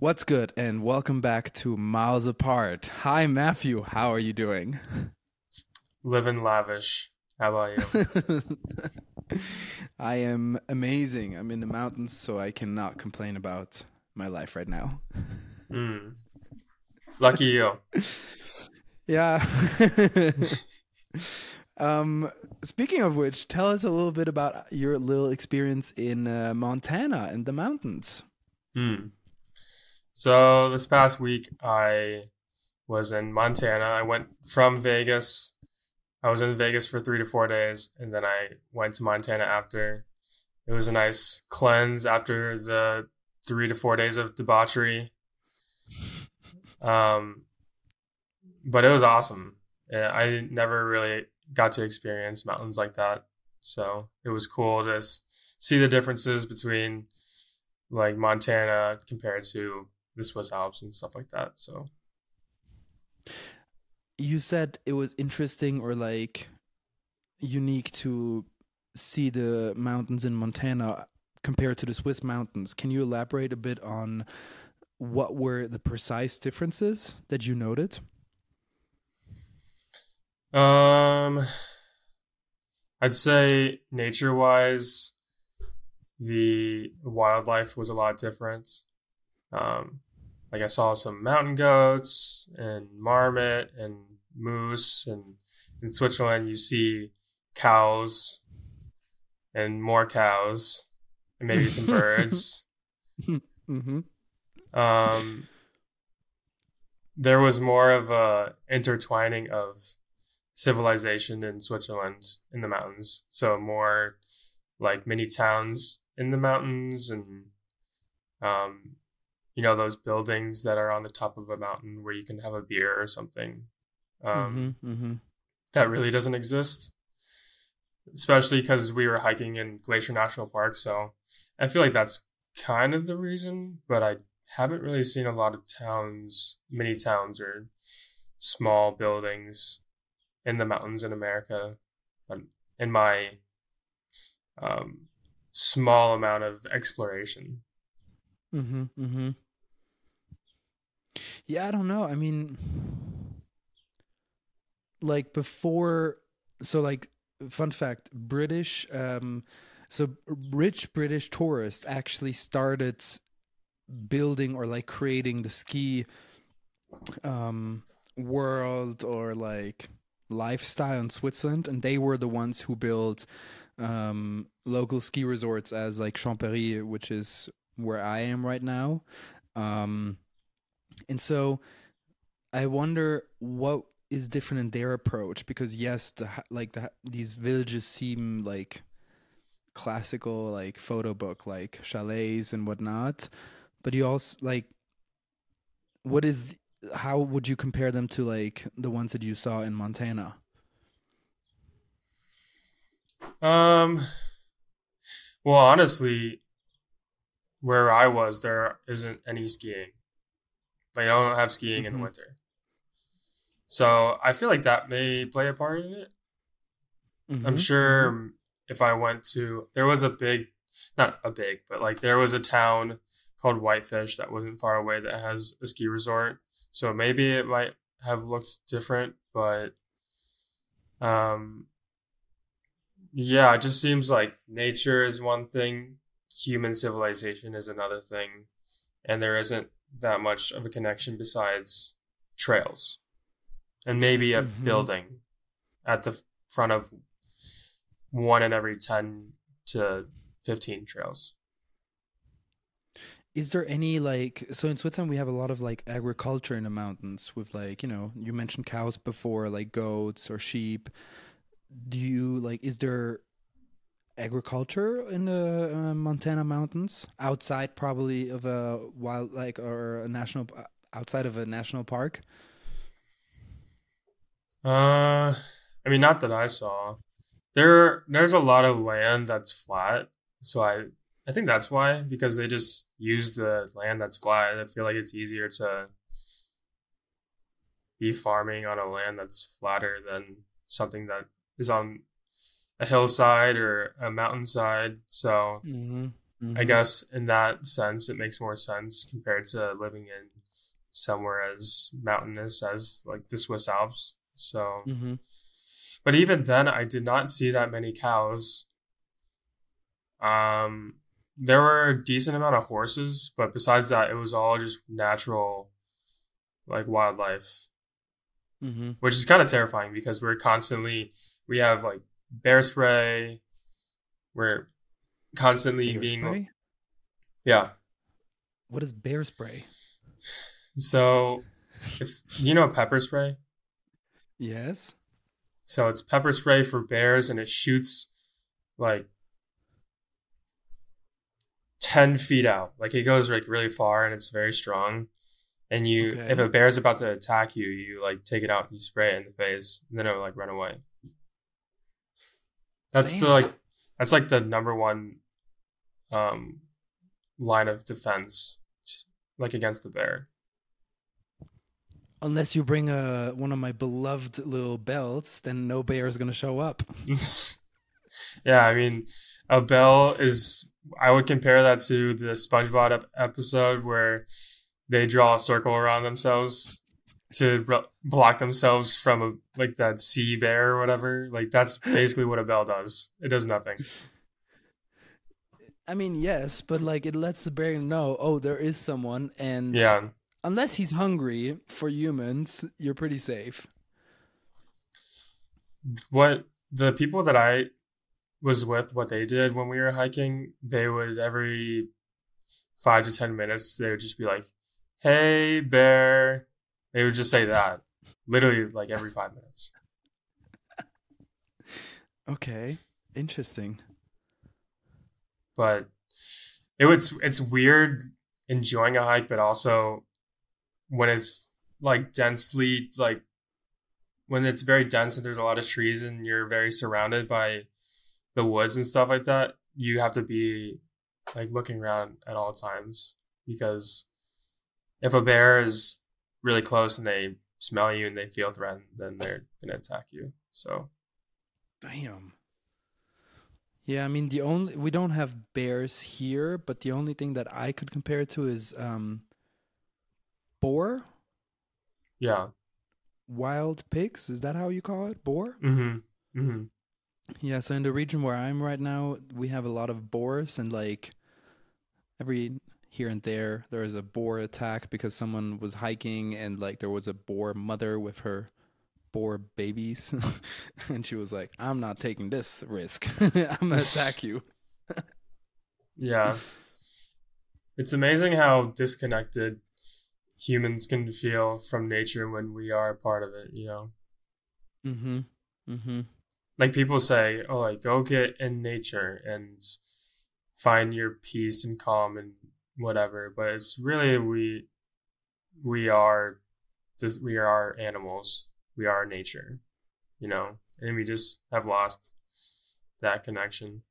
What's good, and welcome back to Miles Apart. Hi, Matthew. How are you doing? Living lavish. How about you? I am amazing. I'm in the mountains, so I cannot complain about my life right now. Mm. Lucky you. Yeah. um, speaking of which, tell us a little bit about your little experience in uh, Montana and the mountains. Hmm. So this past week, I was in Montana. I went from Vegas. I was in Vegas for three to four days, and then I went to Montana after. It was a nice cleanse after the three to four days of debauchery. Um, but it was awesome. I never really got to experience mountains like that, so it was cool to see the differences between like Montana compared to the Swiss Alps and stuff like that. So you said it was interesting or like unique to see the mountains in Montana compared to the Swiss mountains. Can you elaborate a bit on what were the precise differences that you noted? Um, I'd say nature wise, the wildlife was a lot different. Um, like I saw some mountain goats and marmot and moose, and in Switzerland you see cows and more cows and maybe some birds. mm-hmm. Um, there was more of a intertwining of civilization in Switzerland in the mountains. So more like mini towns in the mountains and um, you know those buildings that are on the top of a mountain where you can have a beer or something. Um, mm-hmm, mm-hmm. That really doesn't exist, especially because we were hiking in Glacier National Park. So I feel like that's kind of the reason, but I haven't really seen a lot of towns, mini towns, or small buildings in the mountains in America. But in my um, small amount of exploration. Mm-hmm. Mm-hmm. Yeah, I don't know. I mean, like before, so like, fun fact British, um, so rich British tourists actually started building or like creating the ski um, world or like lifestyle in Switzerland, and they were the ones who built um, local ski resorts as like Champéry, which is where I am right now. Um, and so I wonder what is different in their approach because yes, the like the these villages seem like classical like photo book like chalets and whatnot, but you also like what is how would you compare them to like the ones that you saw in Montana? Um well honestly where I was there isn't any skiing. Like I don't have skiing mm-hmm. in the mm-hmm. winter. So I feel like that may play a part in it. Mm-hmm. I'm sure mm-hmm. if I went to there was a big not a big, but like there was a town called Whitefish that wasn't far away that has a ski resort. So maybe it might have looked different, but um yeah, it just seems like nature is one thing, human civilization is another thing, and there isn't that much of a connection besides trails and maybe a mm-hmm. building at the front of one in every 10 to 15 trails is there any like so in switzerland we have a lot of like agriculture in the mountains with like you know you mentioned cows before like goats or sheep do you like is there agriculture in the uh, Montana mountains outside probably of a wild like or a national outside of a national park? Uh, I mean, not that I saw. There, there's a lot of land that's flat, so I, I think that's why because they just use the land that's flat. I feel like it's easier to be farming on a land that's flatter than something that is on a hillside or a mountainside. So mm-hmm. I guess in that sense, it makes more sense compared to living in somewhere as mountainous as like the Swiss Alps. So, hmm but even then, I did not see that many cows. Um, there were a decent amount of horses, but besides that, it was all just natural, like wildlife, hmm which is kind of terrifying because we're constantly we have like bear spray. We're constantly Bear being spray? yeah. What is bear spray? So it's you know pepper spray. Yes. So it's pepper spray for bears, and it shoots like ten feet out. Like it goes like really far, and it's very strong. And you, Okay. if a bear's about to attack you, you like take it out and you spray it in the face, and then it'll like run away. That's the like, that's like the number one, um, line of defense, like against the bear. Unless you bring a one of my beloved little belts, then no bear is gonna show up. yeah, I mean, a bell is. I would compare that to the SpongeBob episode where they draw a circle around themselves to bro- block themselves from a like that sea bear or whatever. Like that's basically what a bell does. It does nothing. I mean, yes, but like it lets the bear know, oh, there is someone, and Yeah, unless he's hungry for humans, you're pretty safe. what the people that I was with, what they did when we were hiking, they would every five to ten minutes, they would just be like, "Hey, bear." They would just say that, literally like every five minutes. Okay, interesting. But it was it's weird enjoying a hike, but also when it's like densely like when it's very dense and there's a lot of trees and you're very surrounded by the woods and stuff like that, you have to be like looking around at all times because if a bear is really close and they smell you and they feel threatened, then they're gonna attack you. So Damn. Yeah, I mean the only we don't have bears here, but the only thing that I could compare it to is um boar, yeah. wild pigs. Is that how you call it? Boar? Mm-hmm. Mm-hmm. Yeah, so in the region where I'm right now, we have a lot of boars and like every here and there There was a boar attack because someone was hiking and like there was a boar mother with her boar babies and she was like, I'm not taking this risk. I'm gonna attack you. Yeah. It's amazing how disconnected humans can feel from nature when we are a part of it, you know? Mm-hmm. Mm-hmm. Like people say, oh, like go get in nature and find your peace and calm and whatever. But it's really we we are this we are animals. We are nature, you know? And we just have lost that connection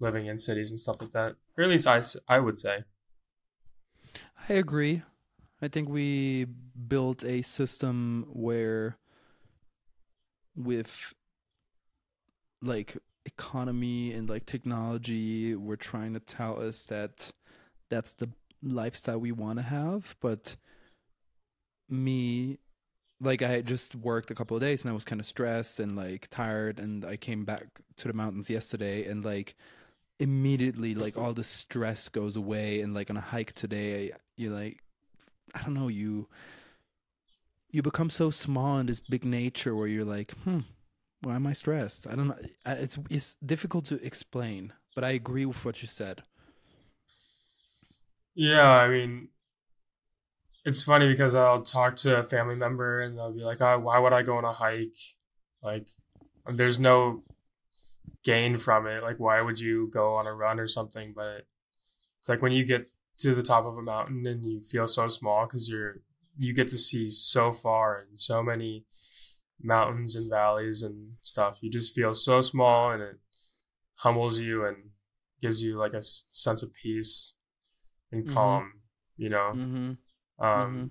living in cities and stuff like that. Or at least I, I would say. I agree. I think we built a system where with like economy and like technology we're trying to tell us that that's the lifestyle we want to have but me like i just worked a couple of days and i was kind of stressed and like tired and i came back to the mountains yesterday and like immediately like all the stress goes away and like on a hike today you like i don't know you you become so small in this big nature where you're like hmm why am i stressed? I don't know it's it's difficult to explain but i agree with what you said Yeah, I mean, it's funny because I'll talk to a family member and they'll be like, oh, why would I go on a hike? Like, there's no gain from it. Like, why would you go on a run or something? But it's like when you get to the top of a mountain and you feel so small because you're, you get to see so far and so many mountains and valleys and stuff. You just feel so small and it humbles you and gives you like a sense of peace and Mhm. calm, you know. mm-hmm Um, Mhm.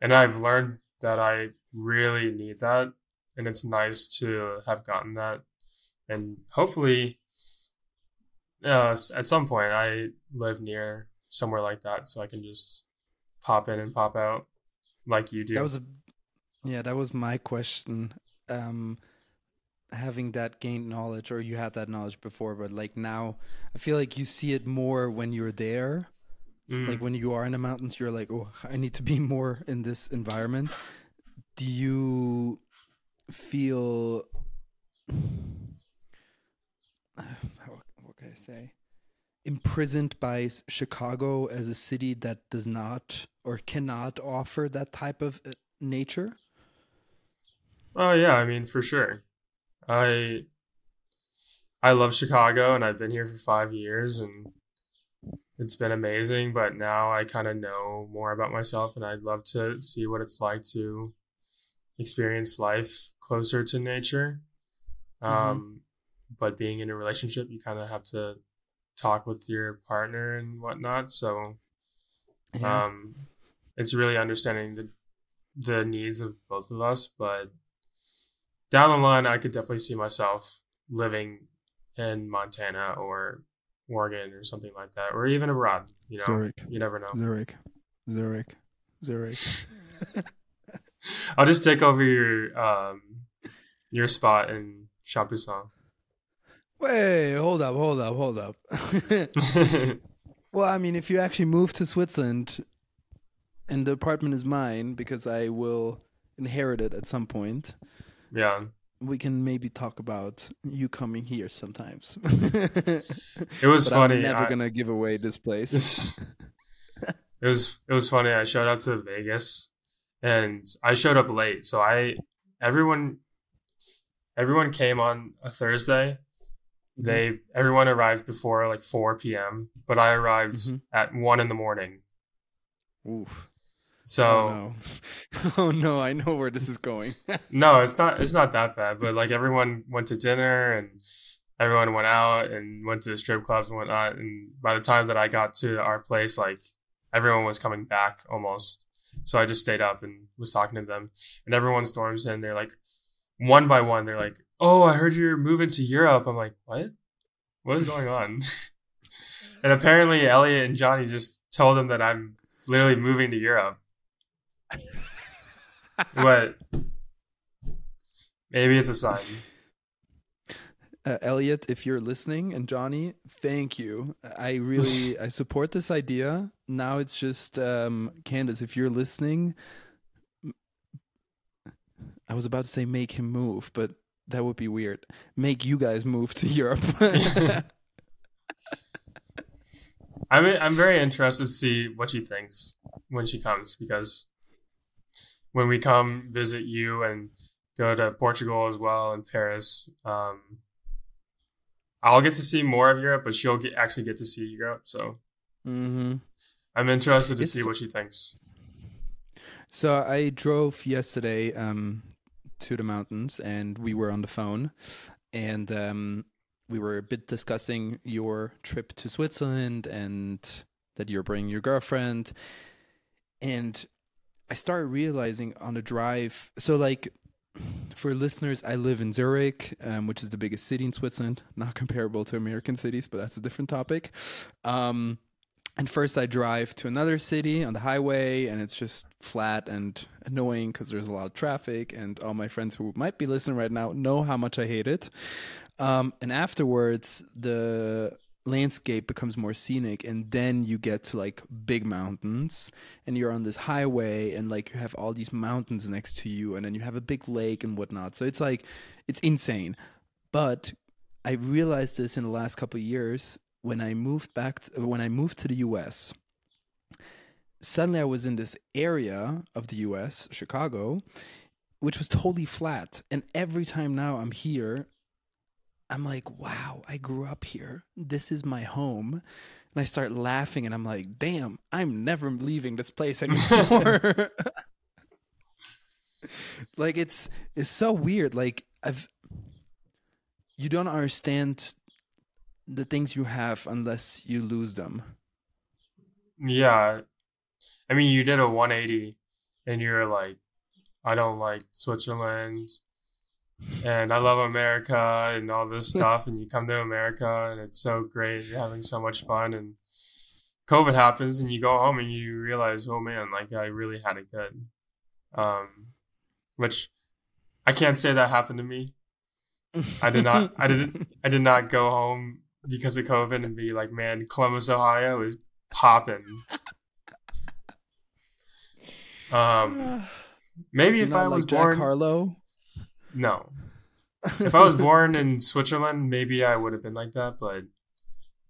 and I've learned that I really need that, and it's nice to have gotten that, and hopefully, uh, at some point I live near somewhere like that, so I can just pop in and pop out like you do. That was a yeah, that was my question. Um having that gained knowledge or you had that knowledge before, but like now I feel like you see it more when you're there. Mm. Like when you are in the mountains, you're like, Oh, I need to be more in this environment. Do you feel what can I say? Imprisoned by Chicago as a city that does not or cannot offer that type of uh, nature? Oh yeah, I mean for sure. I I love Chicago and I've been here for 5 years and it's been amazing, but now I kind of know more about myself and I'd love to see what it's like to experience life closer to nature. Um but being in a relationship, you kind of have to talk with your partner and whatnot, so Yeah. um, it's really understanding the the needs of both of us. But down the line, I could definitely see myself living in Montana or Oregon or something like that, or even abroad. You know, Zurich. you never know. Zurich. Zurich. Zurich. I'll just take over your um your spot in Champoussin. Wait, hold up, hold up, hold up. well, I mean, if you actually move to Switzerland and the apartment is mine because I will inherit it at some point, yeah, we can maybe talk about you coming here sometimes. it was funny. I'm never I- gonna give away this place. it was it was funny. I showed up to Vegas, and I showed up late. So I everyone everyone came on a Thursday. They everyone arrived before like four p.m. But I arrived Mhm. at one in the morning. Oof. So oh no. oh no, I know where this is going. no, it's not it's not that bad. But like everyone went to dinner and everyone went out and went to the strip clubs and whatnot. And by the time that I got to our place, like everyone was coming back almost. So I just stayed up and was talking to them. And everyone storms in. They're like, one by one, they're like, "Oh, I heard you're moving to Europe." I'm like, "What? What is going on?" and apparently, Elliot and Johnny just told them that I'm literally moving to Europe. But maybe it's a sign. uh, Elliot, if you're listening, and Johnny, thank you. I really I support this idea. Now it's just um, Candace, if you're listening, I was about to say make him move, but that would be weird. Make you guys move to Europe. I'm I'm very interested to see what she thinks when she comes because when we come visit you and go to Portugal as well and Paris, um, I'll get to see more of Europe, but she'll get, actually get to see Europe. So hmm I'm interested to It's see what she thinks. So I drove yesterday um, to the mountains, and we were on the phone, and um, we were a bit discussing your trip to Switzerland and that you're bringing your girlfriend, and I started realizing on the drive. So like. For listeners, I live in Zurich, um, which is the biggest city in Switzerland. Not comparable to American cities, but that's a different topic. Um, and first, I drive to another city on the highway, and it's just flat and annoying because there's a lot of traffic. And all my friends who might be listening right now know how much I hate it. Um, and afterwards, the landscape becomes more scenic, and then you get to like big mountains, and you're on this highway, and like you have all these mountains next to you, and then you have a big lake and whatnot. So it's like it's insane. But I realized this in the last couple years when I moved back when I moved to the US. Suddenly I was in this area of the US, Chicago, which was totally flat. And every time now I'm here, I'm like, wow, I grew up here. This is my home. And I start laughing and I'm like, damn, I'm never leaving this place anymore. like it's it's so weird. Like I've you don't understand the things you have unless you lose them. Yeah, I mean, you did a 180, and you're like, I don't like Switzerland. And I love America and all this stuff. and you come to America and it's so great. You're having so much fun. And COVID happens and you go home and you realize, oh man, like I really had it good. Um, which I can't say that happened to me. I did not, I didn't, I did not go home because of COVID and be like, man, Columbus, Ohio is popping. Um, maybe if I was like born, Jack Harlow. No. If I was born in Switzerland, maybe I would have been like that. But,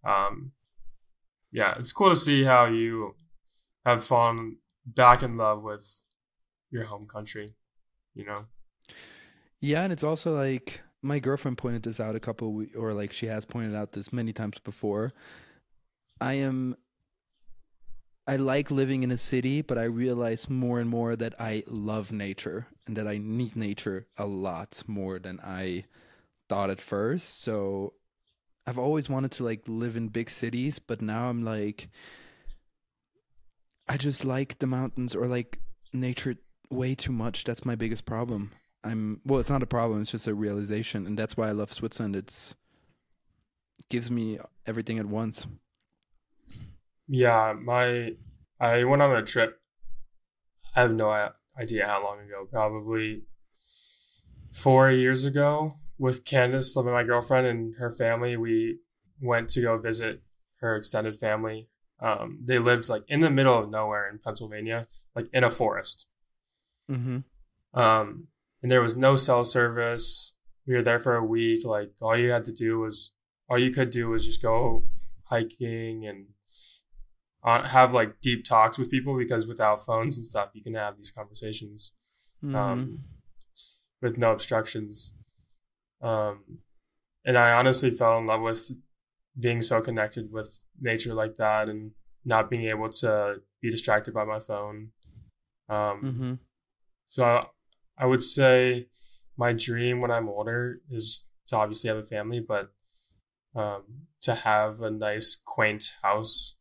um, yeah, it's cool to see how you have fallen back in love with your home country. You know. Yeah, and it's also like my girlfriend pointed this out a couple we- or like she has pointed out this many times before. I am I like living in a city, but I realize more and more that I love nature and that I need nature a lot more than I thought at first. So I've always wanted to like live in big cities, but now I'm like I just like the mountains or like nature way too much. That's my biggest problem. I'm well, it's not a problem, it's just a realization and that's why I love Switzerland. It's gives me everything at once. Yeah, my I went on a trip. I have no idea how long ago, probably four years ago, with Candace, living my girlfriend, and her family. We went to go visit her extended family. Um, they lived like in the middle of nowhere in Pennsylvania, like in a forest. Mm-hmm. Um, and there was no cell service. We were there for a week. Like all you had to do was, all you could do was just go hiking and uh, have like deep talks with people because without phones and stuff, you can have these conversations Mm-hmm. um, with no obstructions. Um, and I honestly fell in love with being so connected with nature like that and not being able to be distracted by my phone. Um, mm-hmm. so I, I would say my dream when I'm older is to obviously have a family, but um, to have a nice, quaint house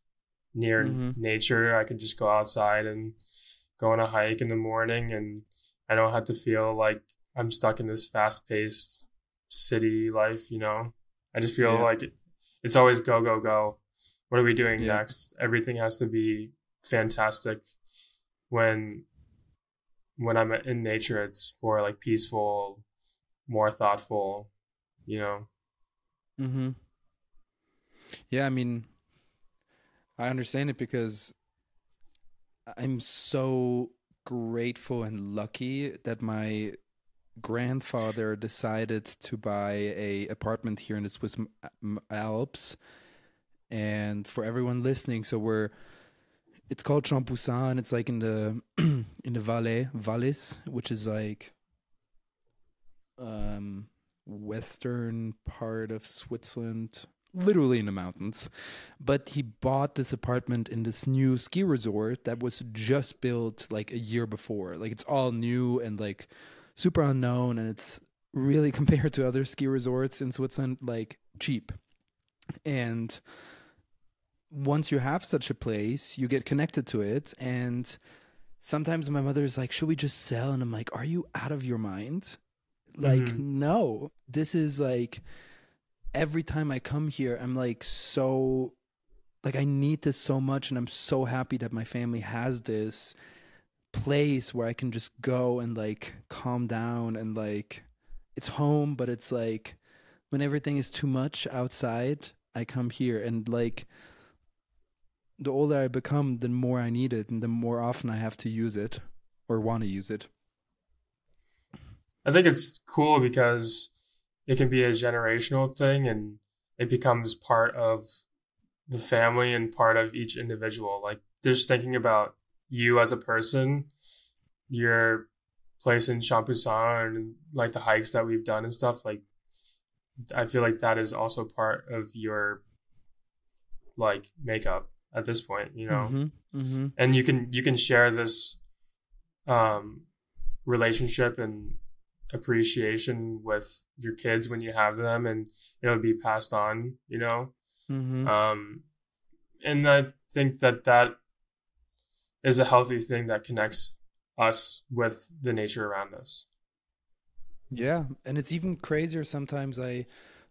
near Mhm. nature. I can just go outside and go on a hike in the morning, and I don't have to feel like I'm stuck in this fast paced city life, you know? I just feel Yeah. like it, it's always go, go, go. What are we doing Yeah. next? Everything has to be fantastic when when I'm in nature, it's more like peaceful, more thoughtful, you know. Mm-hmm. Yeah, I mean, I understand it because I'm so grateful and lucky that my grandfather decided to buy a apartment here in the Swiss Alps. And for everyone listening, so we're it's called Champoussin. It's like in the in the Valais, Valais, which is like um western part of Switzerland, literally in the mountains. But he bought this apartment in this new ski resort that was just built like a year before. Like it's all new and like super unknown and it's really compared to other ski resorts in Switzerland like cheap. And once you have such a place, you get connected to it and sometimes my mother is like, "Should we just sell?" and I'm like, "Are you out of your mind?" Like, Mhm. no. This is like every time I come here, I'm like so like I need this so much and I'm so happy that my family has this place where I can just go and like calm down and like it's home, but it's like when everything is too much outside, I come here and like the older I become, the more I need it and the more often I have to use it or want to use it. I think it's cool because it can be a generational thing and it becomes part of the family and part of each individual. Like just thinking about you as a person, your place in Champoussin and like the hikes that we've done and stuff, like I feel like that is also part of your like makeup at this point, you know Mm-hmm. Mm-hmm. and you can you can share this um relationship and appreciation with your kids when you have them and it'll be passed on you know Mm-hmm. um and i think that that is a healthy thing that connects us with the nature around us Yeah, and it's even crazier sometimes. I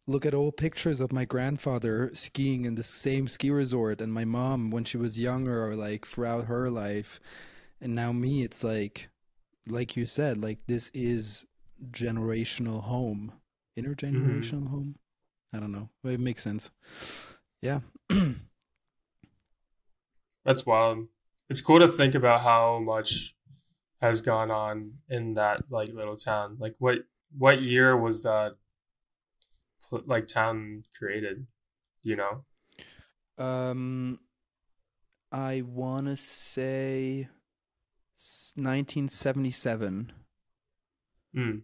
look at old pictures of my grandfather skiing in the same ski resort and my mom when she was younger or like throughout her life. And now me, it's like like you said, like this is generational home. Intergenerational home? I don't know. It makes sense. Yeah. That's wild. It's cool to think about how much has gone on in that like little town. Like what what year was that like town created? You know? Um I want to say 1977. Mm.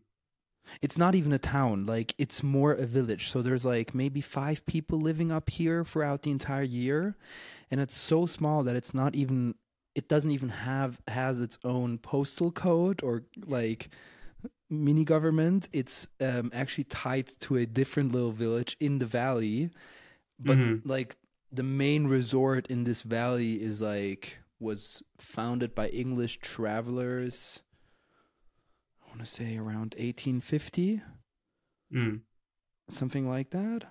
It's not even a town. Like it's more a village. So there's like maybe 5 people living up here throughout the entire year and it's so small that it's not even it doesn't even have has its own postal code or like mini government it's um, actually tied to a different little village in the valley but Mhm. like the main resort in this valley is like was founded by english travelers want to say around 1850 Mm. something like that.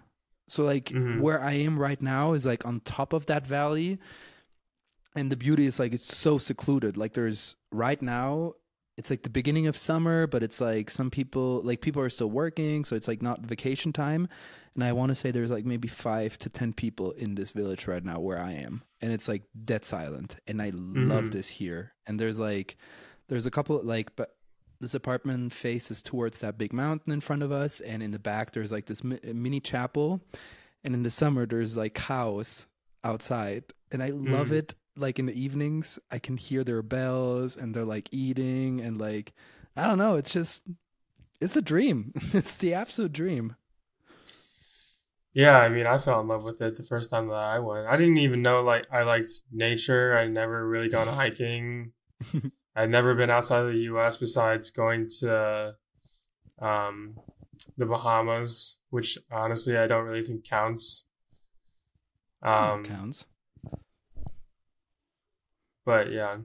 So like Mhm. where I am right now is like on top of that valley and the beauty is like it's so secluded. Like there's right now it's like the beginning of summer, but it's like some people like people are still working, so it's like not vacation time. And I want to say there's like maybe 5 to 10 people in this village right now where I am. And it's like dead silent and I love Mhm. this here. And there's like there's a couple like but this apartment faces towards that big mountain in front of us and in the back there's like this mi- mini chapel and in the summer there's like cows outside and i love Mm. it like in the evenings i can hear their bells and they're like eating and like i don't know it's just it's a dream it's the absolute dream Yeah, I mean, I fell in love with it the first time that I went. I didn't even know like I liked nature. I never really gone hiking. I'd never been outside of the U.S. besides going to um, the Bahamas, which honestly I don't really think counts. Um, counts but yeah,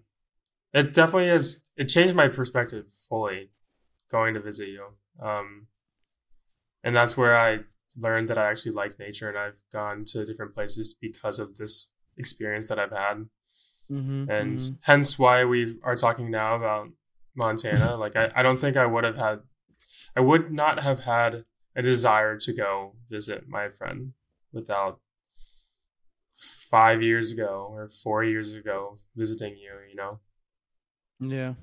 it definitely has. It changed my perspective fully going to visit you. Um, and that's where I learned that I actually like nature, and I've gone to different places because of this experience that I've had, mm-hmm, and hence why we are talking now about Montana. like I, I don't think I would have had, I would not have had a desire to go visit my friend without five years ago or four years ago visiting you. You know. yeah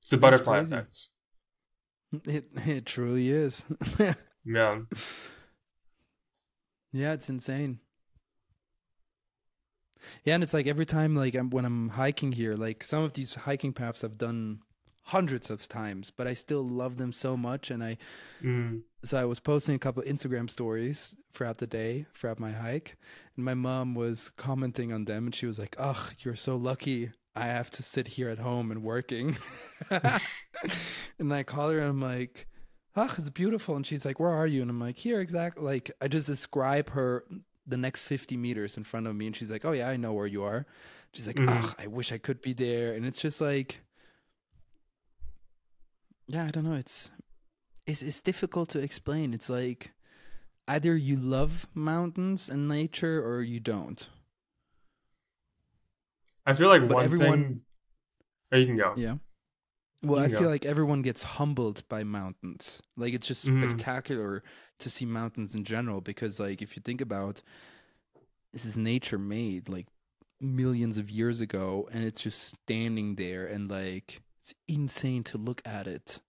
It's the That's butterfly crazy. effect. it it truly is Yeah. Yeah, it's insane. Yeah, and it's like every time, like I'm, when I'm hiking here, like some of these hiking paths I've done hundreds of times, but I still love them so much. And I, Mm. so I was posting a couple Instagram stories throughout the day, throughout my hike, and my mom was commenting on them, and she was like, "Ugh, you're so lucky. I have to sit here at home and working." and I call her, and I'm like, "Ugh, it's beautiful." And she's like, "Where are you?" And I'm like, "Here, exactly." Like I just describe her the next 50 meters in front of me, and she's like, "Oh yeah, I know where you are." She's like. Mm-hmm. "Ugh, I wish I could be there." And it's just like, yeah, I don't know. It's it's it's difficult to explain. It's like either you love mountains and nature or you don't. I feel like But one everyone- thing. Oh, you can go. Yeah. Well, I feel like everyone gets humbled by mountains. Like it's just Mhm. spectacular to see mountains in general because like if you think about this is nature made like millions of years ago and it's just standing there and like it's insane to look at it.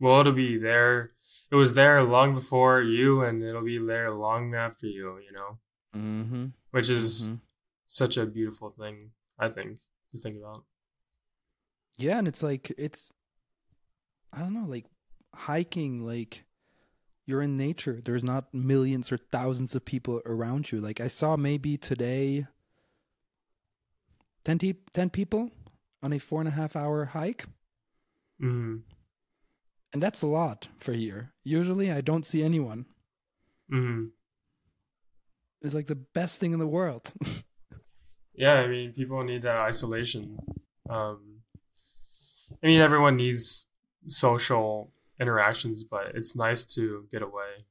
Well, it'll be there. It was there long before you, and it'll be there long after you. You know, Mhm. which is Mhm. such a beautiful thing. I think to think about. Yeah, and it's like it's I don't know, like hiking like you're in nature. There's not millions or thousands of people around you. Like I saw maybe today 10, te- 10 people on a four and a half hour hike. Mm. And that's a lot for here. Usually I don't see anyone. Mm. It's like the best thing in the world. Yeah, I mean, people need that isolation. Um, I mean, everyone needs social interactions, but it's nice to get away.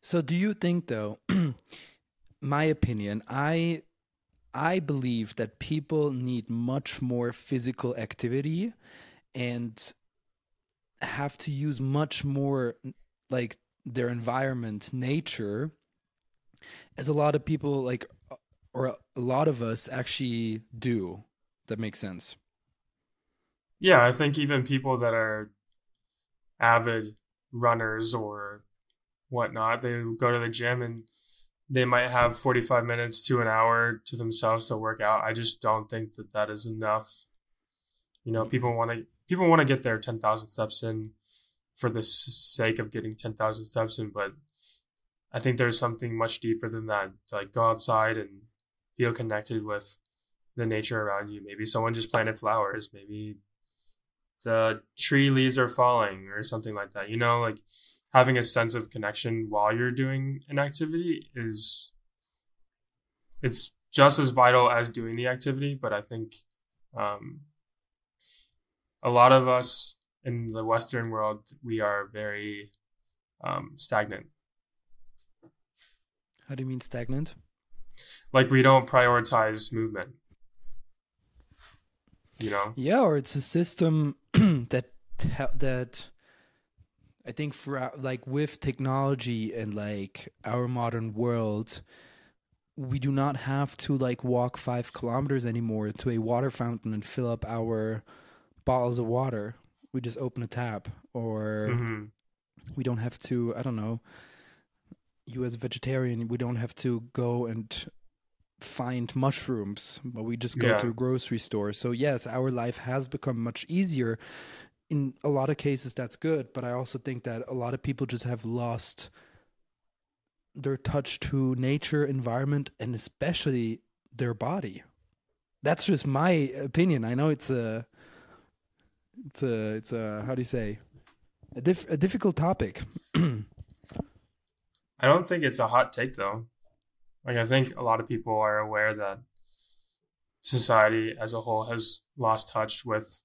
So do you think though my opinion I I believe that people need much more physical activity and have to use much more like their environment, nature, as a lot of people like, or a lot of us actually do. That makes sense. Yeah, I think even people that are avid runners or whatnot, they go to the gym and they might have 45 minutes to an hour to themselves to work out. I just don't think that that is enough. You know, people want to people want to get their 10,000 steps in for the sake of getting 10,000 steps in, but I think there's something much deeper than that. Like go outside and feel connected with the nature around you. Maybe someone just planted flowers. Maybe the tree leaves are falling or something like that. You know, like having a sense of connection while you're doing an activity is it's just as vital as doing the activity. But I think um, a lot of us in the Western world, we are very um, stagnant. How do you mean stagnant? Like we don't prioritize movement. You know? Yeah, or it's a system that that I think for like with technology and like our modern world, we do not have to like walk five kilometers anymore to a water fountain and fill up our bottles of water we just open a tap or mm-hmm. we don't have to i don't know you as a vegetarian we don't have to go and find mushrooms but we just go yeah. to a grocery store so yes our life has become much easier in a lot of cases that's good but i also think that a lot of people just have lost their touch to nature environment and especially their body that's just my opinion i know it's a it's a it's a how do you say a, diff, a difficult topic. I don't think it's a hot take though. Like I think a lot of people are aware that society as a whole has lost touch with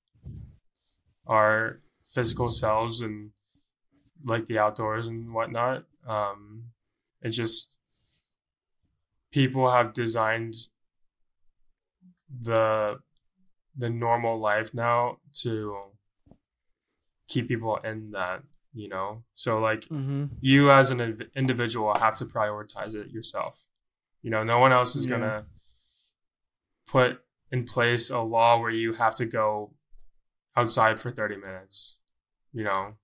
our physical selves and like the outdoors and whatnot. Um, it's just people have designed the the normal life now to keep people in that you know so like mm-hmm. you as an individual have to prioritize it yourself you know no one else is yeah. gonna put in place a law where you have to go outside for 30 minutes you know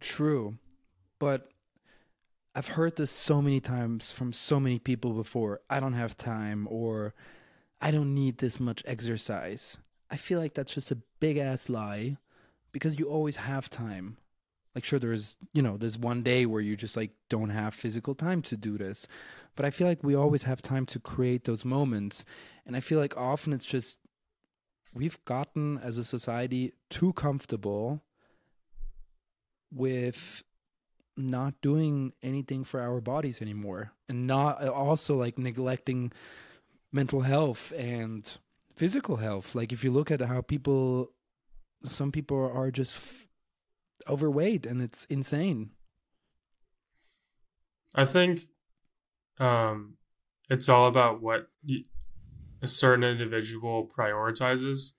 true but I've heard this so many times from so many people before. I don't have time or I don't need this much exercise. I feel like that's just a big ass lie because you always have time. Like sure there's, you know, there's one day where you just like don't have physical time to do this. But I feel like we always have time to create those moments. And I feel like often it's just we've gotten as a society too comfortable with not doing anything for our bodies anymore and not also like neglecting mental health and physical health like if you look at how people some people are just overweight and it's insane i think um it's all about what a certain individual prioritizes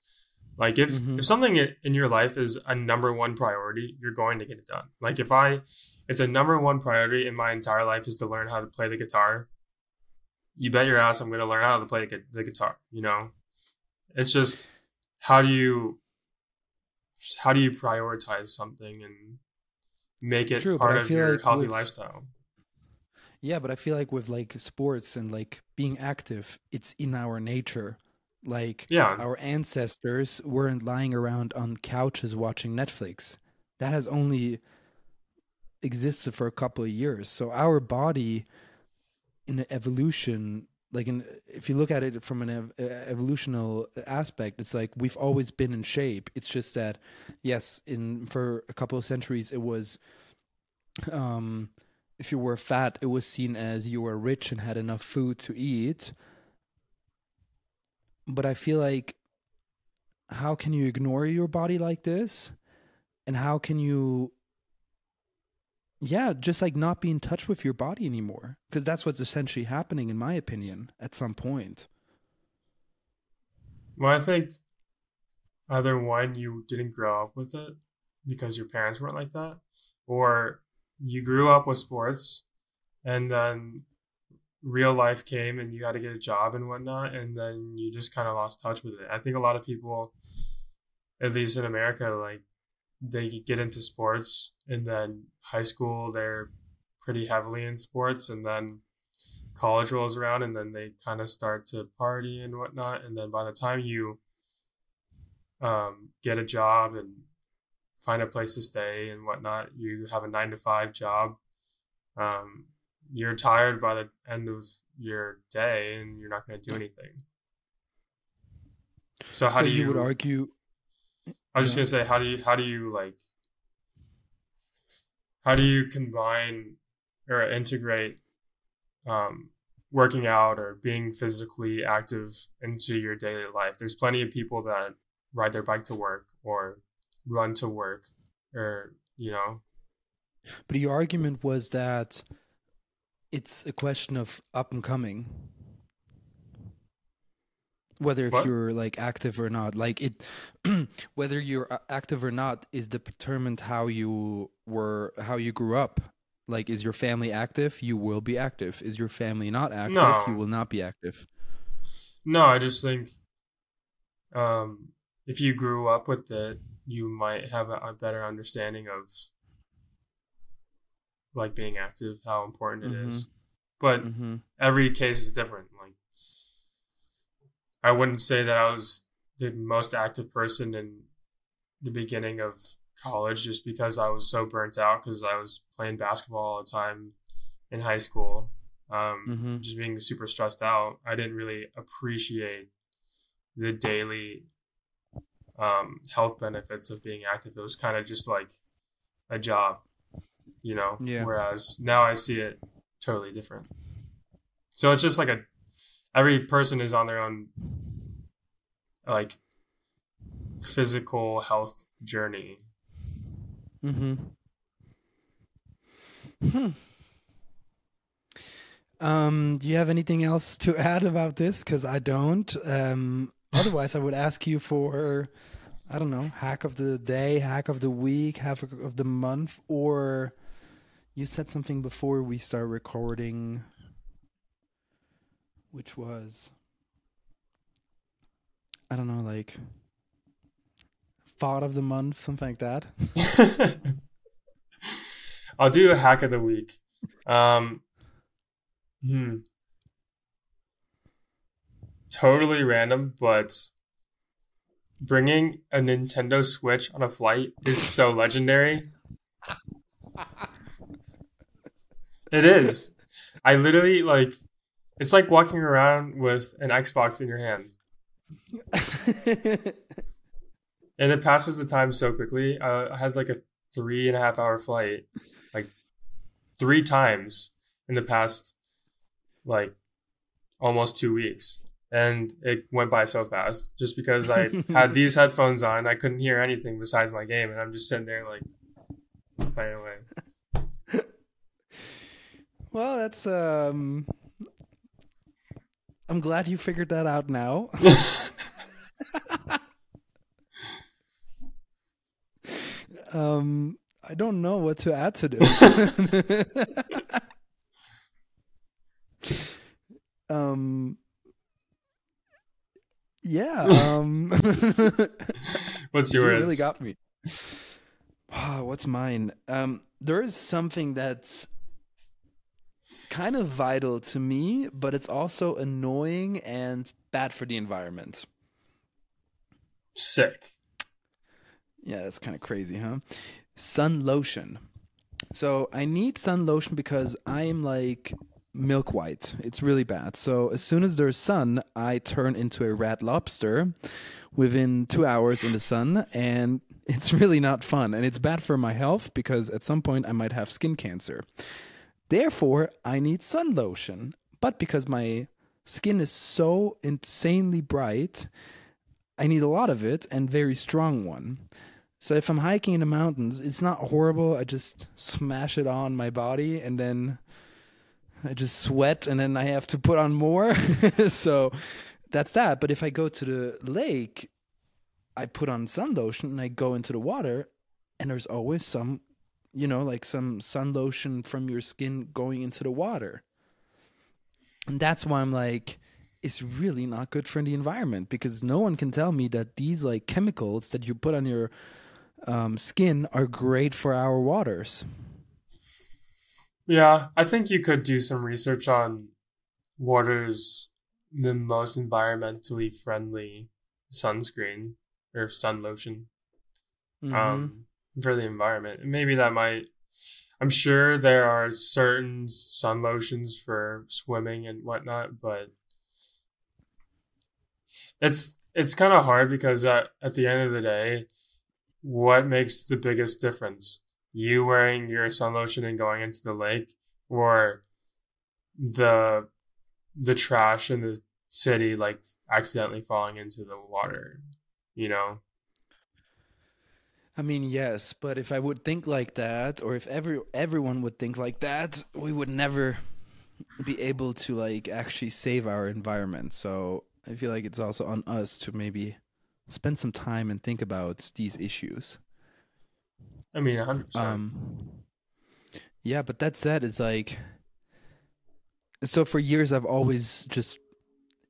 like if mm-hmm. if something in your life is a number one priority you're going to get it done like if i if the number one priority in my entire life is to learn how to play the guitar, you bet your ass I'm going to learn how to play the guitar. You know, it's just how do you how do you prioritize something and make it True, part of your like healthy with, lifestyle? Yeah, but I feel like with like sports and like being active, it's in our nature. Like yeah. our ancestors weren't lying around on couches watching Netflix. That has only existed for a couple of years. So our body in evolution like in, if you look at it from an ev- evolutional aspect it's like we've always been in shape it's just that yes in for a couple of centuries it was um if you were fat it was seen as you were rich and had enough food to eat but I feel like how can you ignore your body like this? And how can you yeah, just like not be in touch with your body anymore because that's what's essentially happening in my opinion at some point. Well, I think either one, you didn't grow up with it because your parents weren't like that, or you grew up with sports and then real life came and you had to get a job and whatnot, and then you just kind of lost touch with it. I think a lot of people, at least in America, like they get into sports and then high school they're pretty heavily in sports and then college rolls around and then they kind of start to party and whatnot and then by the time you um, get a job and find a place to stay and whatnot you have a nine to five job um, you're tired by the end of your day and you're not going to do anything. So how so do you, you would argue i was just Yeah. going to say how do you how do you like how do you combine or integrate um, working out or being physically active into your daily life. There's plenty of people that ride their bike to work or run to work or, you know, But your argument was that it's a question of up and coming. Whether if What? you're like active or not, like it, whether you're active or not is determined how you were, how you grew up. Like, is your family active? You will be active. Is your family not active? No. You will not be active. no, I just think um, if you grew up with it, you might have a, better understanding of like being active, how important it is. But Mm-hmm. every case is different. Like, I wouldn't say that I was the most active person in the beginning of college just because I was so burnt out because I was playing basketball all the time in high school. Um, Mhm. Just being super stressed out, I didn't really appreciate the daily um, health benefits of being active. It was kind of just like a job, you know? Yeah. Whereas now I see it totally different. So it's just like a every person is on their own like physical health journey. Mm-hmm. Hmm. Um, do you have anything else to add about this? Because I don't. Um, otherwise, I would ask you for, I don't know, hack of the day, hack of the week, hack of the month, or you said something before we start recording, which was, I don't know, like thought of the month, something like that. I'll do a hack of the week. Um, hmm. Totally random, but bringing a Nintendo Switch on a flight is so legendary. It is. I literally like. It's like walking around with an Xbox in your hand, and it passes the time so quickly. Uh, I had like a three and a half hour flight, like three times in the past, like almost two weeks, and it went by so fast. Just because I had these headphones on, I couldn't hear anything besides my game, and I'm just sitting there like playing away. Well, that's um I'm glad you figured that out now. um I don't know what to add to this. um yeah, um What's You yours? really got me. Ah, what's mine? Um, there is something that's kind of vital to me, but it's also annoying and bad for the environment. Sick. Yeah, that's kind of crazy, huh? Sun lotion. So I need sun lotion because I'm like milk white. It's really bad. So as soon as there's sun, I turn into a red lobster within two hours in the sun, and it's really not fun. And it's bad for my health because at some point I might have skin cancer. Therefore, I need sun lotion. But because my skin is so insanely bright. I need a lot of it and very strong one. So if I'm hiking in the mountains, it's not horrible. I just smash it on my body and then I just sweat and then I have to put on more. so that's that. But if I go to the lake, I put on sun lotion and I go into the water and there's always some, you know, like some sun lotion from your skin going into the water. And that's why I'm like, it's really not good for the environment because no one can tell me that these like chemicals that you put on your um, skin are great for our waters. Yeah, I think you could do some research on waters the most environmentally friendly sunscreen or sun lotion Mm-hmm. um, for the environment. Maybe that might. I'm sure there are certain sun lotions for swimming and whatnot, but it's it's kind of hard because at, at the end of the day, what makes the biggest difference? You wearing your sun lotion and going into the lake, or the the trash in the city like accidentally falling into the water, you know? I mean, yes, but if I would think like that, or if every everyone would think like that, we would never be able to like actually save our environment. So I feel like it's also on us to maybe spend some time and think about these issues. I mean, 100%. Um, yeah, but that said, is like, so for years I've always just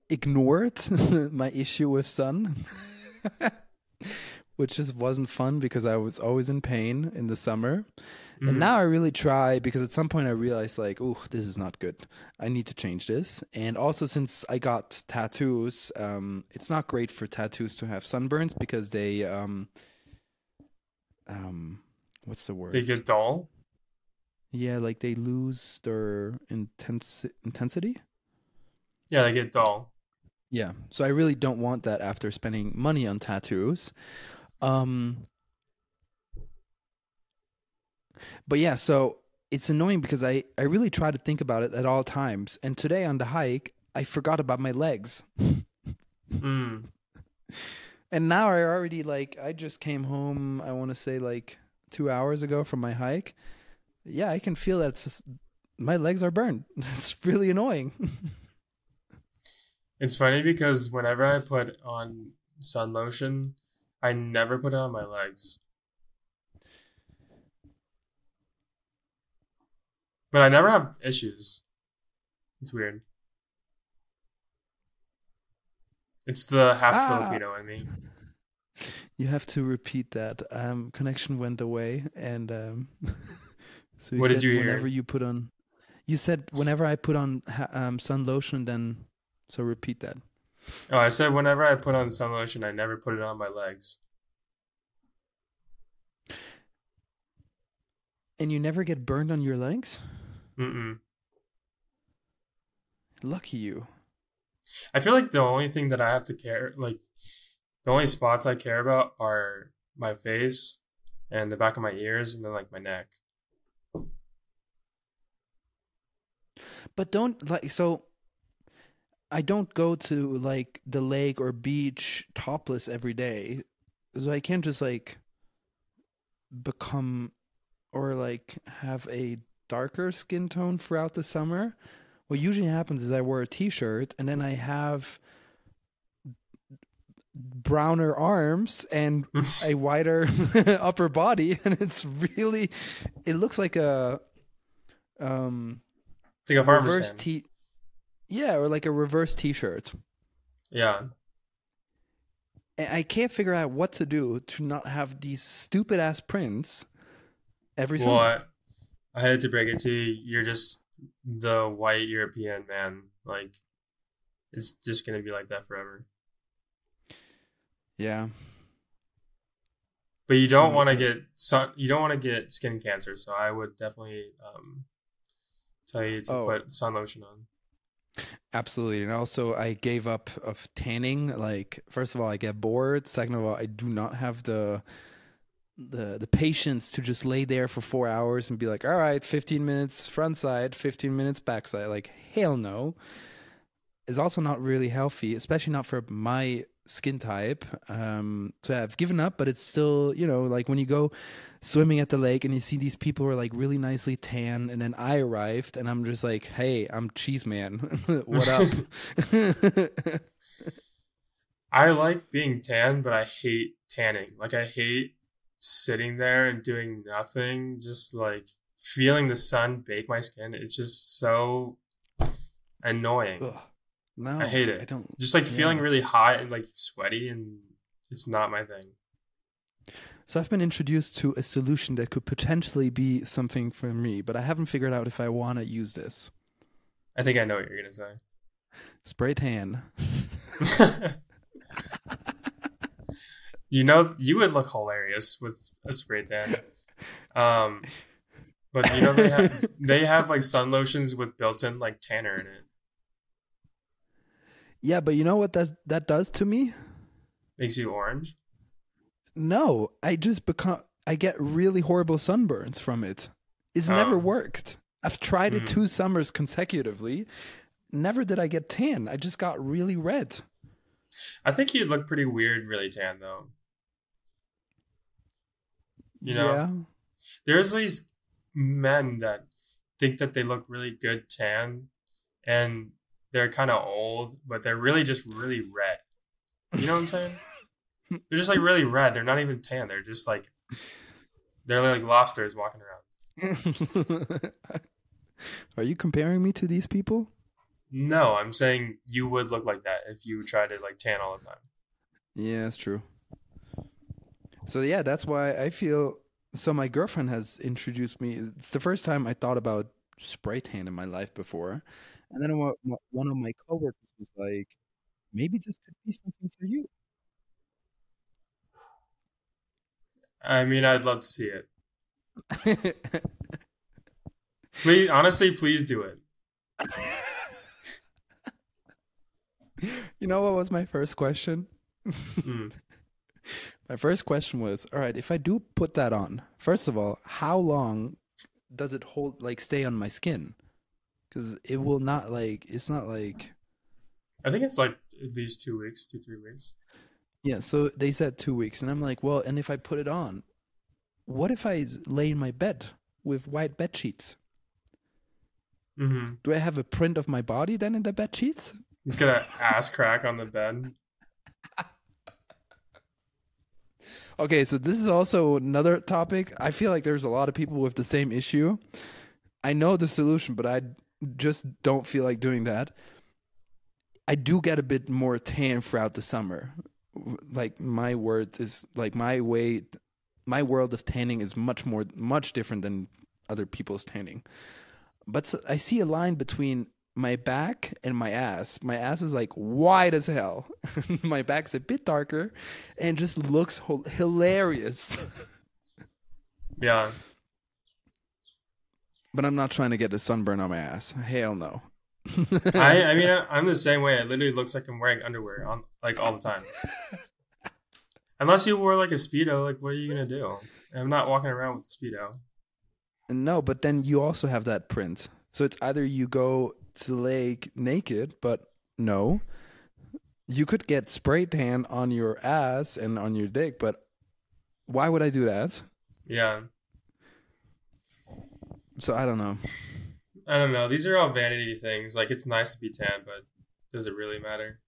ignored my issue with sun, which just wasn't fun because I was always in pain in the summer. Mhm. And now I really try because at some point I realized like, oh, this is not good. I need to change this. And also since I got tattoos, um, it's not great for tattoos to have sunburns because they um um what's the word? they get dull. Yeah, like they lose their intensi- intensity. Yeah, they get dull. Yeah. So I really don't want that after spending money on tattoos. Um But yeah, so it's annoying because I I really try to think about it at all times. And today on the hike, I forgot about my legs. Mm. And now I already like I just came home, I want to say like 2 hours ago from my hike. Yeah, I can feel that s- my legs are burned. It's really annoying. It's funny because whenever I put on sun lotion, I never put it on my legs. But I never have issues. It's weird. It's the half Ah. Filipino in me. You have to repeat that. Um, connection went away, and um, so you What did said you hear? whenever you put on, you said whenever I put on um, sun lotion, then so repeat that. Oh, I said whenever I put on sun lotion, I never put it on my legs. And you never get burned on your legs. Mm-mm. Lucky you. I feel like the only thing that I have to care, like, the only spots I care about are my face and the back of my ears and then, like, my neck. But don't like so. I don't go to like the lake or beach topless every day, so I can't just like become or like have a darker skin tone throughout the summer. What usually happens is I wear a t-shirt and then I have browner arms and a wider upper body and it's really it looks like a um Think of farmer's reverse tan. t yeah or like a reverse t-shirt Yeah. and i can't figure out what to do to not have these stupid ass prints every Well, time I, I had to break it to you. You're just the white European man. Like, it's just gonna be like that forever. yeah But you don't want to get sun. You don't want to get skin cancer. So I would definitely um, tell you to Oh. put sun lotion on. Absolutely and also i gave up of tanning like first of all i get bored second of all i do not have the the the patience to just lay there for four hours and be like all right 15 minutes front side 15 minutes back side like hell no. Is also not really healthy, especially not for my skin type. Um, so I've given up, but it's still, you know, like when you go swimming at the lake and you see these people who are like really nicely tan, and then I arrived and I'm just like, hey, I'm cheese man. what up? I like being tan, but I hate tanning. Like I hate sitting there and doing nothing, just like feeling the sun bake my skin. It's just so annoying. Ugh. No, I hate it. I don't. Just like feeling really hot and like sweaty, and it's not my thing. So I've been introduced to a solution that could potentially be something for me, but I haven't figured out if I want to use this. I think I know what you're gonna say. Spray tan. you know, you would look hilarious with a spray tan. Um, but you know they have they have like sun lotions with built-in like tanner in it. Yeah, but you know what that that does to me? Makes you orange. No, I just become I get really horrible sunburns from it. It's never Oh. worked. I've tried it Mhm. two summers consecutively. Never did I get tan. I just got really red. I think you'd look pretty weird, really tan though. You know? Yeah. There's these men that think that they look really good tan, and they're kind of old, but they're really just really red. You know what I'm saying? they're just like really red. They're not even tan. They're just like they're like lobsters walking around. Are you comparing me to these people? No, I'm saying you would look like that if you tried to like tan all the time. Yeah, that's true. So yeah, that's why I feel so my girlfriend has introduced me it's the first time I thought about spray tan in my life before. And then one one of my coworkers was like, maybe this could be something for you. I mean, I'd love to see it. Please, honestly, please do it. you know what was my first question? Mm. My first question was, all right, if I do put that on, first of all, how long does it hold like stay on my skin? Cuz it will not like it's not like I think it's like at least two weeks, two three weeks. Yeah, so they said 2 weeks and I'm like, well, and if I put it on, what if I lay in my bed with white bed sheets? Mm-hmm. Do I have a print of my body then in the bed sheets? He's got an ass crack on the bed. Okay, so this is also another topic. I feel like there's a lot of people with the same issue. I know the solution, but I just don't feel like doing that. I do get a bit more tan throughout the summer. Like my words is like my way my world of tanning is much more much different than other people's tanning. But I see a line between my back and my ass. My ass is like wide as hell. my back's a bit darker and just looks hilarious. Yeah. But I'm not trying to get a sunburn on my ass. Hell no. I I mean I, I'm the same way. It literally looks like I'm wearing underwear on like all the time. Unless you wore like a speedo, like what are you gonna do? I'm not walking around with a speedo. no, but then you also have that print. So it's either you go to the lake naked, but no. You could get spray tan on your ass and on your dick, but why would I do that? Yeah. So I don't know. I don't know. These are all vanity things. Like it's nice to be tan, but does it really matter?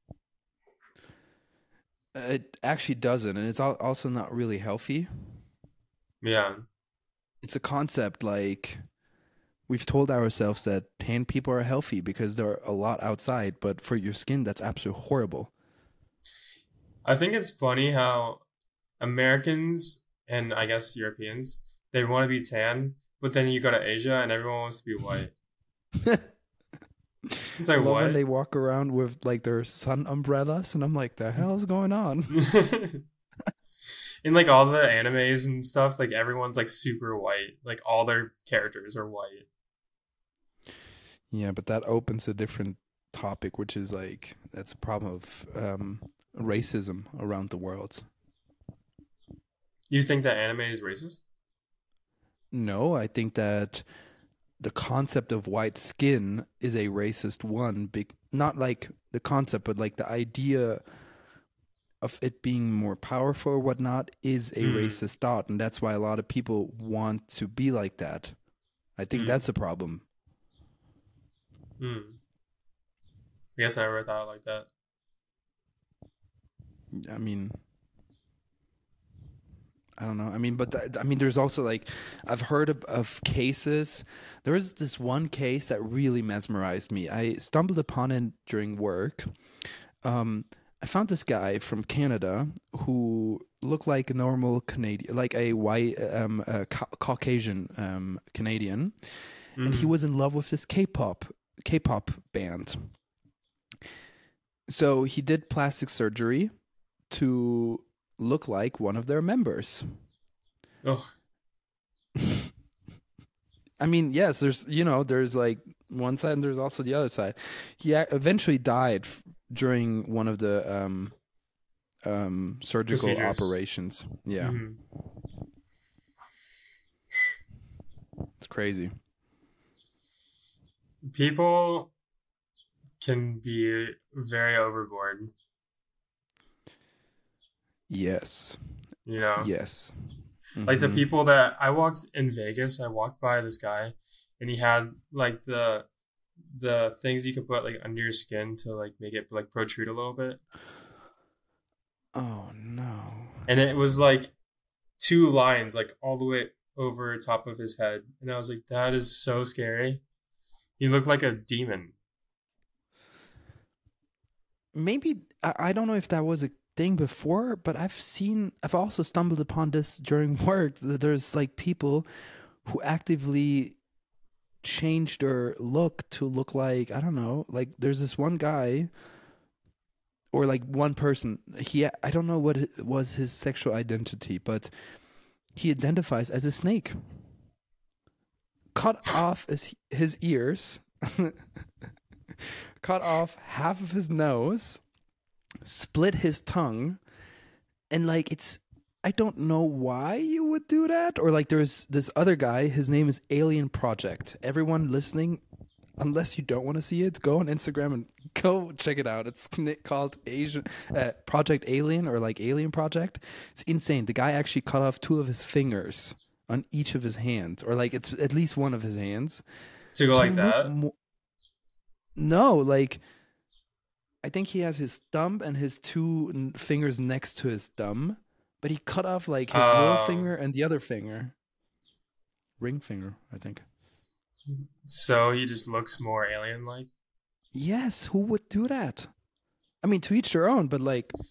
It actually doesn't, and it's also not really healthy. Yeah. It's a concept like we've told ourselves that tan people are healthy because they're a lot outside, but for your skin, that's absolutely horrible. I think it's funny how Americans and I guess Europeans they want to be tan, but then you go to Asia and everyone wants to be white. It's like I love when they walk around with like their sun umbrellas, and I'm like, the hell's going on? In like all the animes and stuff, like everyone's like super white. Like all their characters are white. yeah, but that opens a different topic, which is like that's a problem of um, racism around the world. You think that anime is racist? No, I think that the concept of white skin is a racist one. Big, not like the concept, but like the idea of it being more powerful or whatnot is a Mm. racist thought, and that's why a lot of people want to be like that. I think Mm. that's a problem. Hmm. I guess I never thought like that. I mean, I don't know. I mean, but th- I mean, there's also like, I've heard of, of cases. There was this one case that really mesmerized me. I stumbled upon it during work. Um, I found this guy from Canada who looked like a normal Canadian, like a white, um, a ca- Caucasian um, Canadian, and he Mhm. was in love with this K-pop K-pop band. So he did plastic surgery to look like one of their members. Ugh. I mean, yes, there's you know, there's like one side and there's also the other side. He eventually died f- during one of the um um surgical Procedures. operations. Yeah, Mhm. it's crazy. People can be very overboard. Yes. Know, Yes. like the Mhm. people that I walked in Vegas. I walked by this guy, and he had like the the things you can put like under your skin to like make it like protrude a little bit, Oh no. and it was like two lines like all the way over top of his head, and I was like, that is so scary. He looked like a demon. maybe I don't know if that was a thing before, but I've seen I've also stumbled upon this during work that there's like people who actively change their look to look like I don't know, like there's this one guy or like one person he I don't know what was his sexual identity, but he identifies as a snake. Cut off his, his ears cut off half of his nose, split his tongue, and like it's I don't know why you would do that. Or like there's this other guy, his name is Alien Project. Everyone listening, unless you don't want to see it, go on Instagram and go check it out. It's called Asian uh, Project Alien or like Alien Project. It's insane. The guy actually cut off two of his fingers on each of his hands, or like it's at least one of his hands To go like that, mo- no, like I think he has his thumb and his two fingers next to his thumb, but he cut off like his little Oh. finger and the other finger, ring finger, I think. so he just looks more alien-like. Yes, who would do that? I mean, to each their own, but like,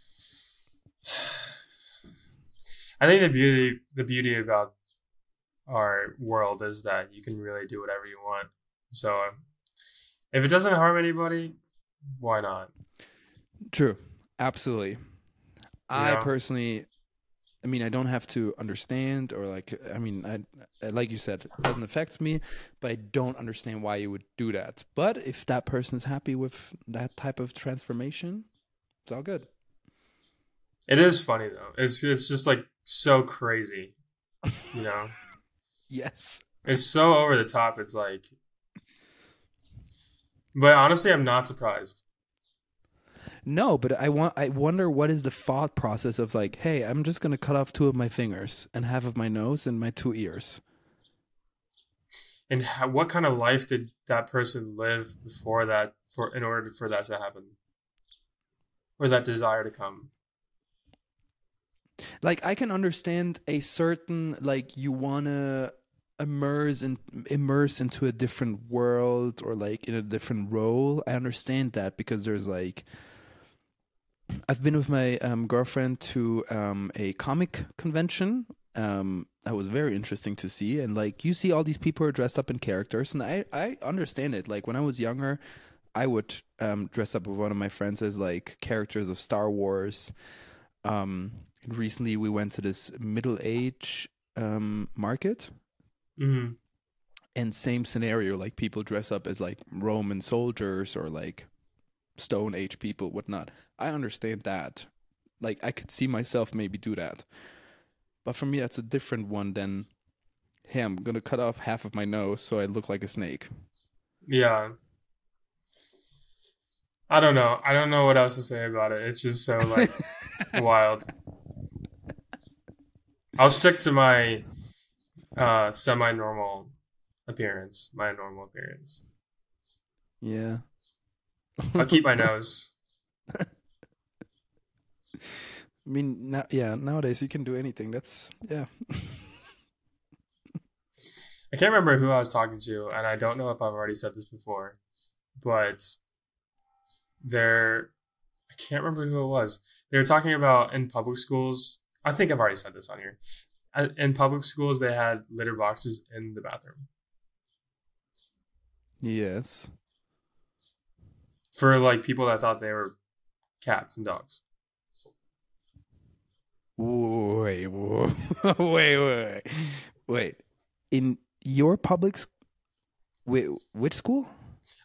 I think the beauty the beauty about our world is that you can really do whatever you want. So if it doesn't harm anybody, why not? True, absolutely. I Yeah. personally, I mean, I don't have to understand or like, I mean, I like you said, it doesn't affect me, but I don't understand why you would do that. But if that person is happy with that type of transformation, it's all good. It is funny though. It's it's just like so crazy. You know? Yes. it's so over the top. It's like But honestly, I'm not surprised. No, but I want. I wonder what is the thought process of like, hey, I'm just gonna cut off two of my fingers and half of my nose and my two ears. And how, what kind of life did that person live before that for in order for that to happen? Or that desire to come? like I can understand a certain like you wanna immerse and immerse into a different world or like in a different role. I understand that because there's like I've been with my um, girlfriend to um, a comic convention. Um, that was very interesting to see, and like you see all these people are dressed up in characters, and I I understand it. Like when I was younger, I would um, dress up with one of my friends as like characters of Star Wars. Um, recently, we went to this middle age um, market, Mm-hmm. and same scenario. Like people dress up as like Roman soldiers or like Stone Age people, whatnot. I understand that. Like I could see myself maybe do that, but for me, that's a different one than. Hey, I'm gonna cut off half of my nose so I look like a snake. Yeah. I don't know. I don't know what else to say about it. It's just so like wild. I'll stick to my uh semi-normal appearance, my normal appearance. Yeah. I'll keep my nose. I mean, now, yeah, nowadays you can do anything. That's yeah. I can't remember who I was talking to, and I don't know if I've already said this before, but there, I can't remember who it was. They were talking about in public schools. I think I've already said this on here. Uh, In public schools, they had litter boxes in the bathroom Yes. For like people that thought they were cats and dogs. Wait, wait, wait, wait, wait. In your public, wait, which school?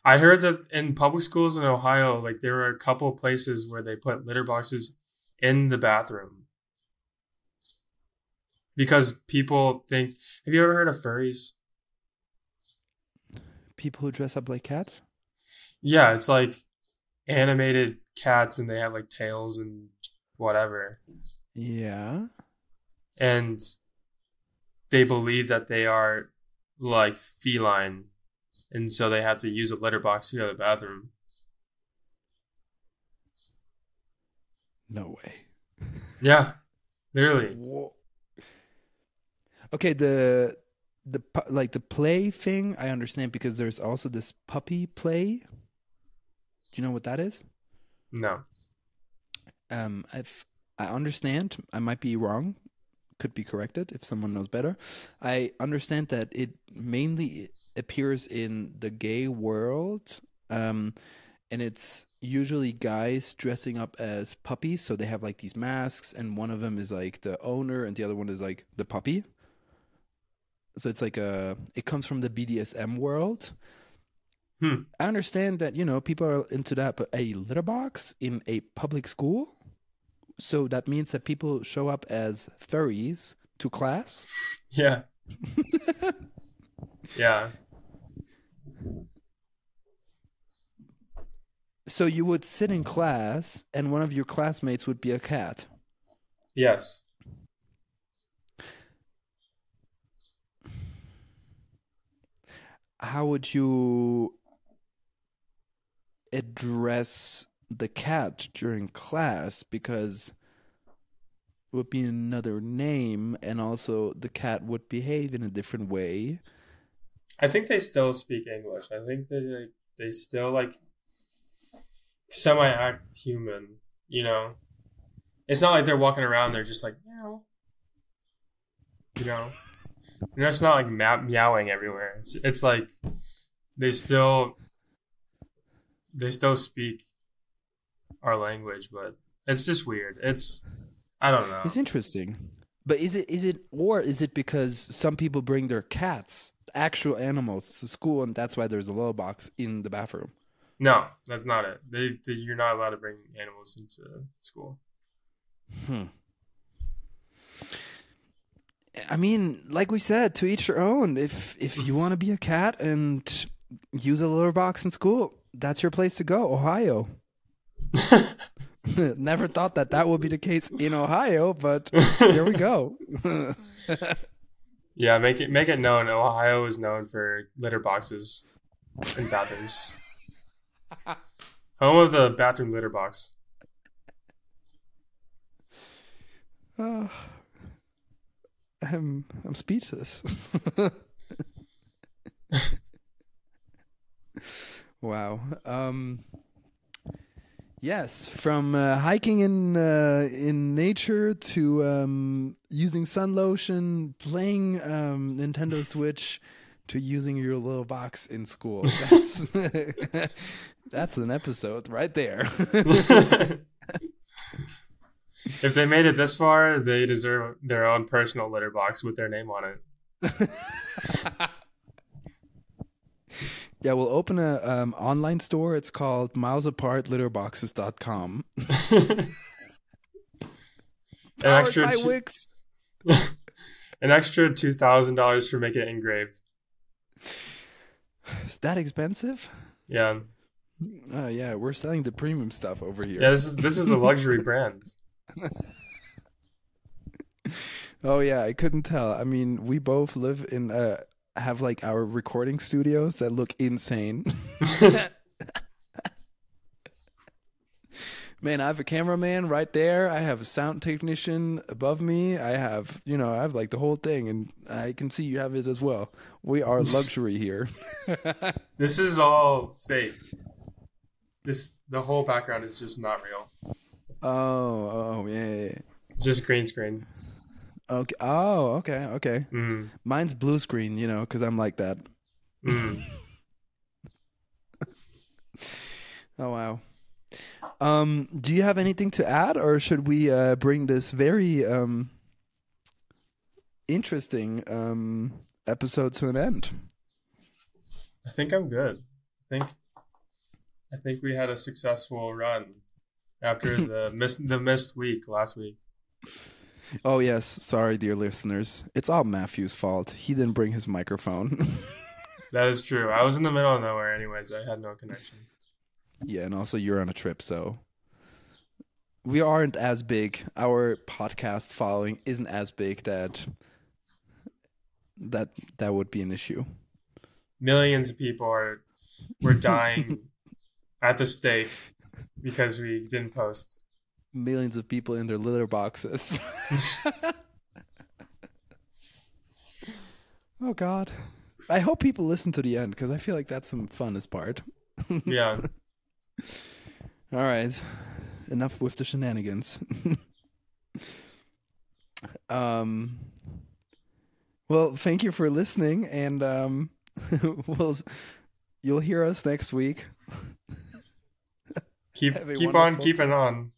I heard that in public schools in Ohio, like there were a couple places where they put litter boxes in the bathroom because people think. Have you ever heard of furries? People who dress up like cats. Yeah, it's like animated cats, and they have like tails and whatever, Yeah. and they believe that they are like feline, and so they have to use a litter box to go to the bathroom. No way. Yeah, literally. Whoa. Okay, the the like the play thing I understand because there's also this puppy play. Do you know what that is? No. Um, if I understand, I might be wrong. Could be corrected if someone knows better. I understand that it mainly appears in the gay world, um, and it's usually guys dressing up as puppies. So they have like these masks, and one of them is like the owner, and the other one is like the puppy. So it's like a. It comes from the BDSM world. Hmm. I understand that you know people are into that, but a litter box in a public school, so that means that people show up as furries to class. Yeah. yeah. So you would sit in class, and one of your classmates would be a cat. Yes. How would you address the cat during class? Because it would be another name, and also the cat would behave in a different way. I think they still speak English. I think they they still like semi act human. You know, it's not like they're walking around. They're just like meow. You know, you know, it's not like meow- meowing everywhere. It's, it's like they still they still speak our language, but it's just weird. It's I don't know. It's interesting. But is it is it or is it because some people bring their cats, actual animals, to school, and that's why there's a little box in the bathroom? No, that's not it. They, they you're not allowed to bring animals into school. Hmm. I mean, like we said, to each their own. If if you want to be a cat and use a litter box in school, that's your place to go. Ohio. Never thought that that would be the case in Ohio, but here we go. Yeah, make it make it known. Ohio is known for litter boxes and bathrooms. Home of the bathroom litter box. Uh, I'm I'm speechless. Wow. Um yes, from uh, hiking in uh, in nature to um, using sun lotion, playing um, Nintendo Switch to using your little box in school. That's That's an episode right there. if they made it this far, they deserve their own personal litter box with their name on it. Yeah, we'll open a um, online store. It's called milesapartlitterboxes.com. An extra by Wix. an extra two thousand dollars for making it engraved. Is that expensive? Yeah, Uh, yeah, we're selling the premium stuff over here. Yeah, this is this is the luxury brand. Oh yeah, I couldn't tell. I mean, we both live in uh have like our recording studios that look insane. Man, I have a cameraman right there. I have a sound technician above me. I have, you know, I have like the whole thing, and I can see you have it as well. We are luxury here. This is all fake. This the whole background is just not real. Oh, oh, yeah, yeah, yeah. It's just green screen. Okay. Oh, okay, okay. Mm. Mine's blue screen, you know, because I'm like that. Mm. Oh wow. Um, do you have anything to add, or should we uh, bring this very um, interesting um, episode to an end? I think I'm good. I think I think we had a successful run after the missed the missed week last week. Oh yes, sorry, dear listeners. It's all Matthew's fault. He didn't bring his microphone. That is true. I was in the middle of nowhere anyways. I had no connection. yeah, and also you're on a trip, so we aren't as big. Our podcast following isn't as big that that that would be an issue. Millions of people are were dying at the stake because we didn't post. Millions of people in their litter boxes. oh God. I hope people listen to the end because I feel like that's some funnest part. Yeah. All right. Enough with the shenanigans. um well, thank you for listening and um we'll you'll hear us next week. Keep keep on keeping on.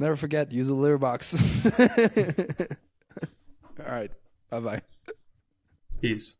Never forget use a litter box. All right. Bye-bye. Peace.